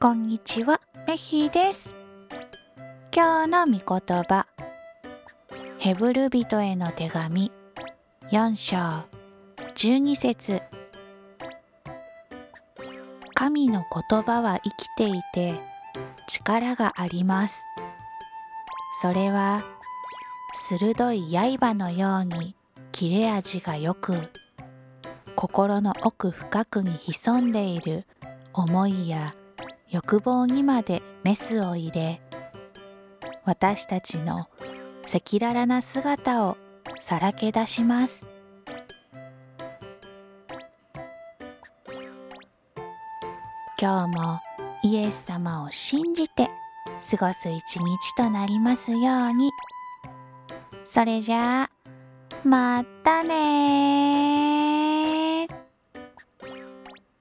こんにちは、メヒです。今日の御言葉、ヘブル人への手紙、4章、12節神の言葉は生きていて力があります。それは鋭い刃のように切れ味がよく、心の奥深くに潜んでいる思いや欲望にまでメスを入れ私たちの赤裸々な姿をさらけ出します。今日もイエス様を信じて過ごす一日となりますように。それじゃあまたね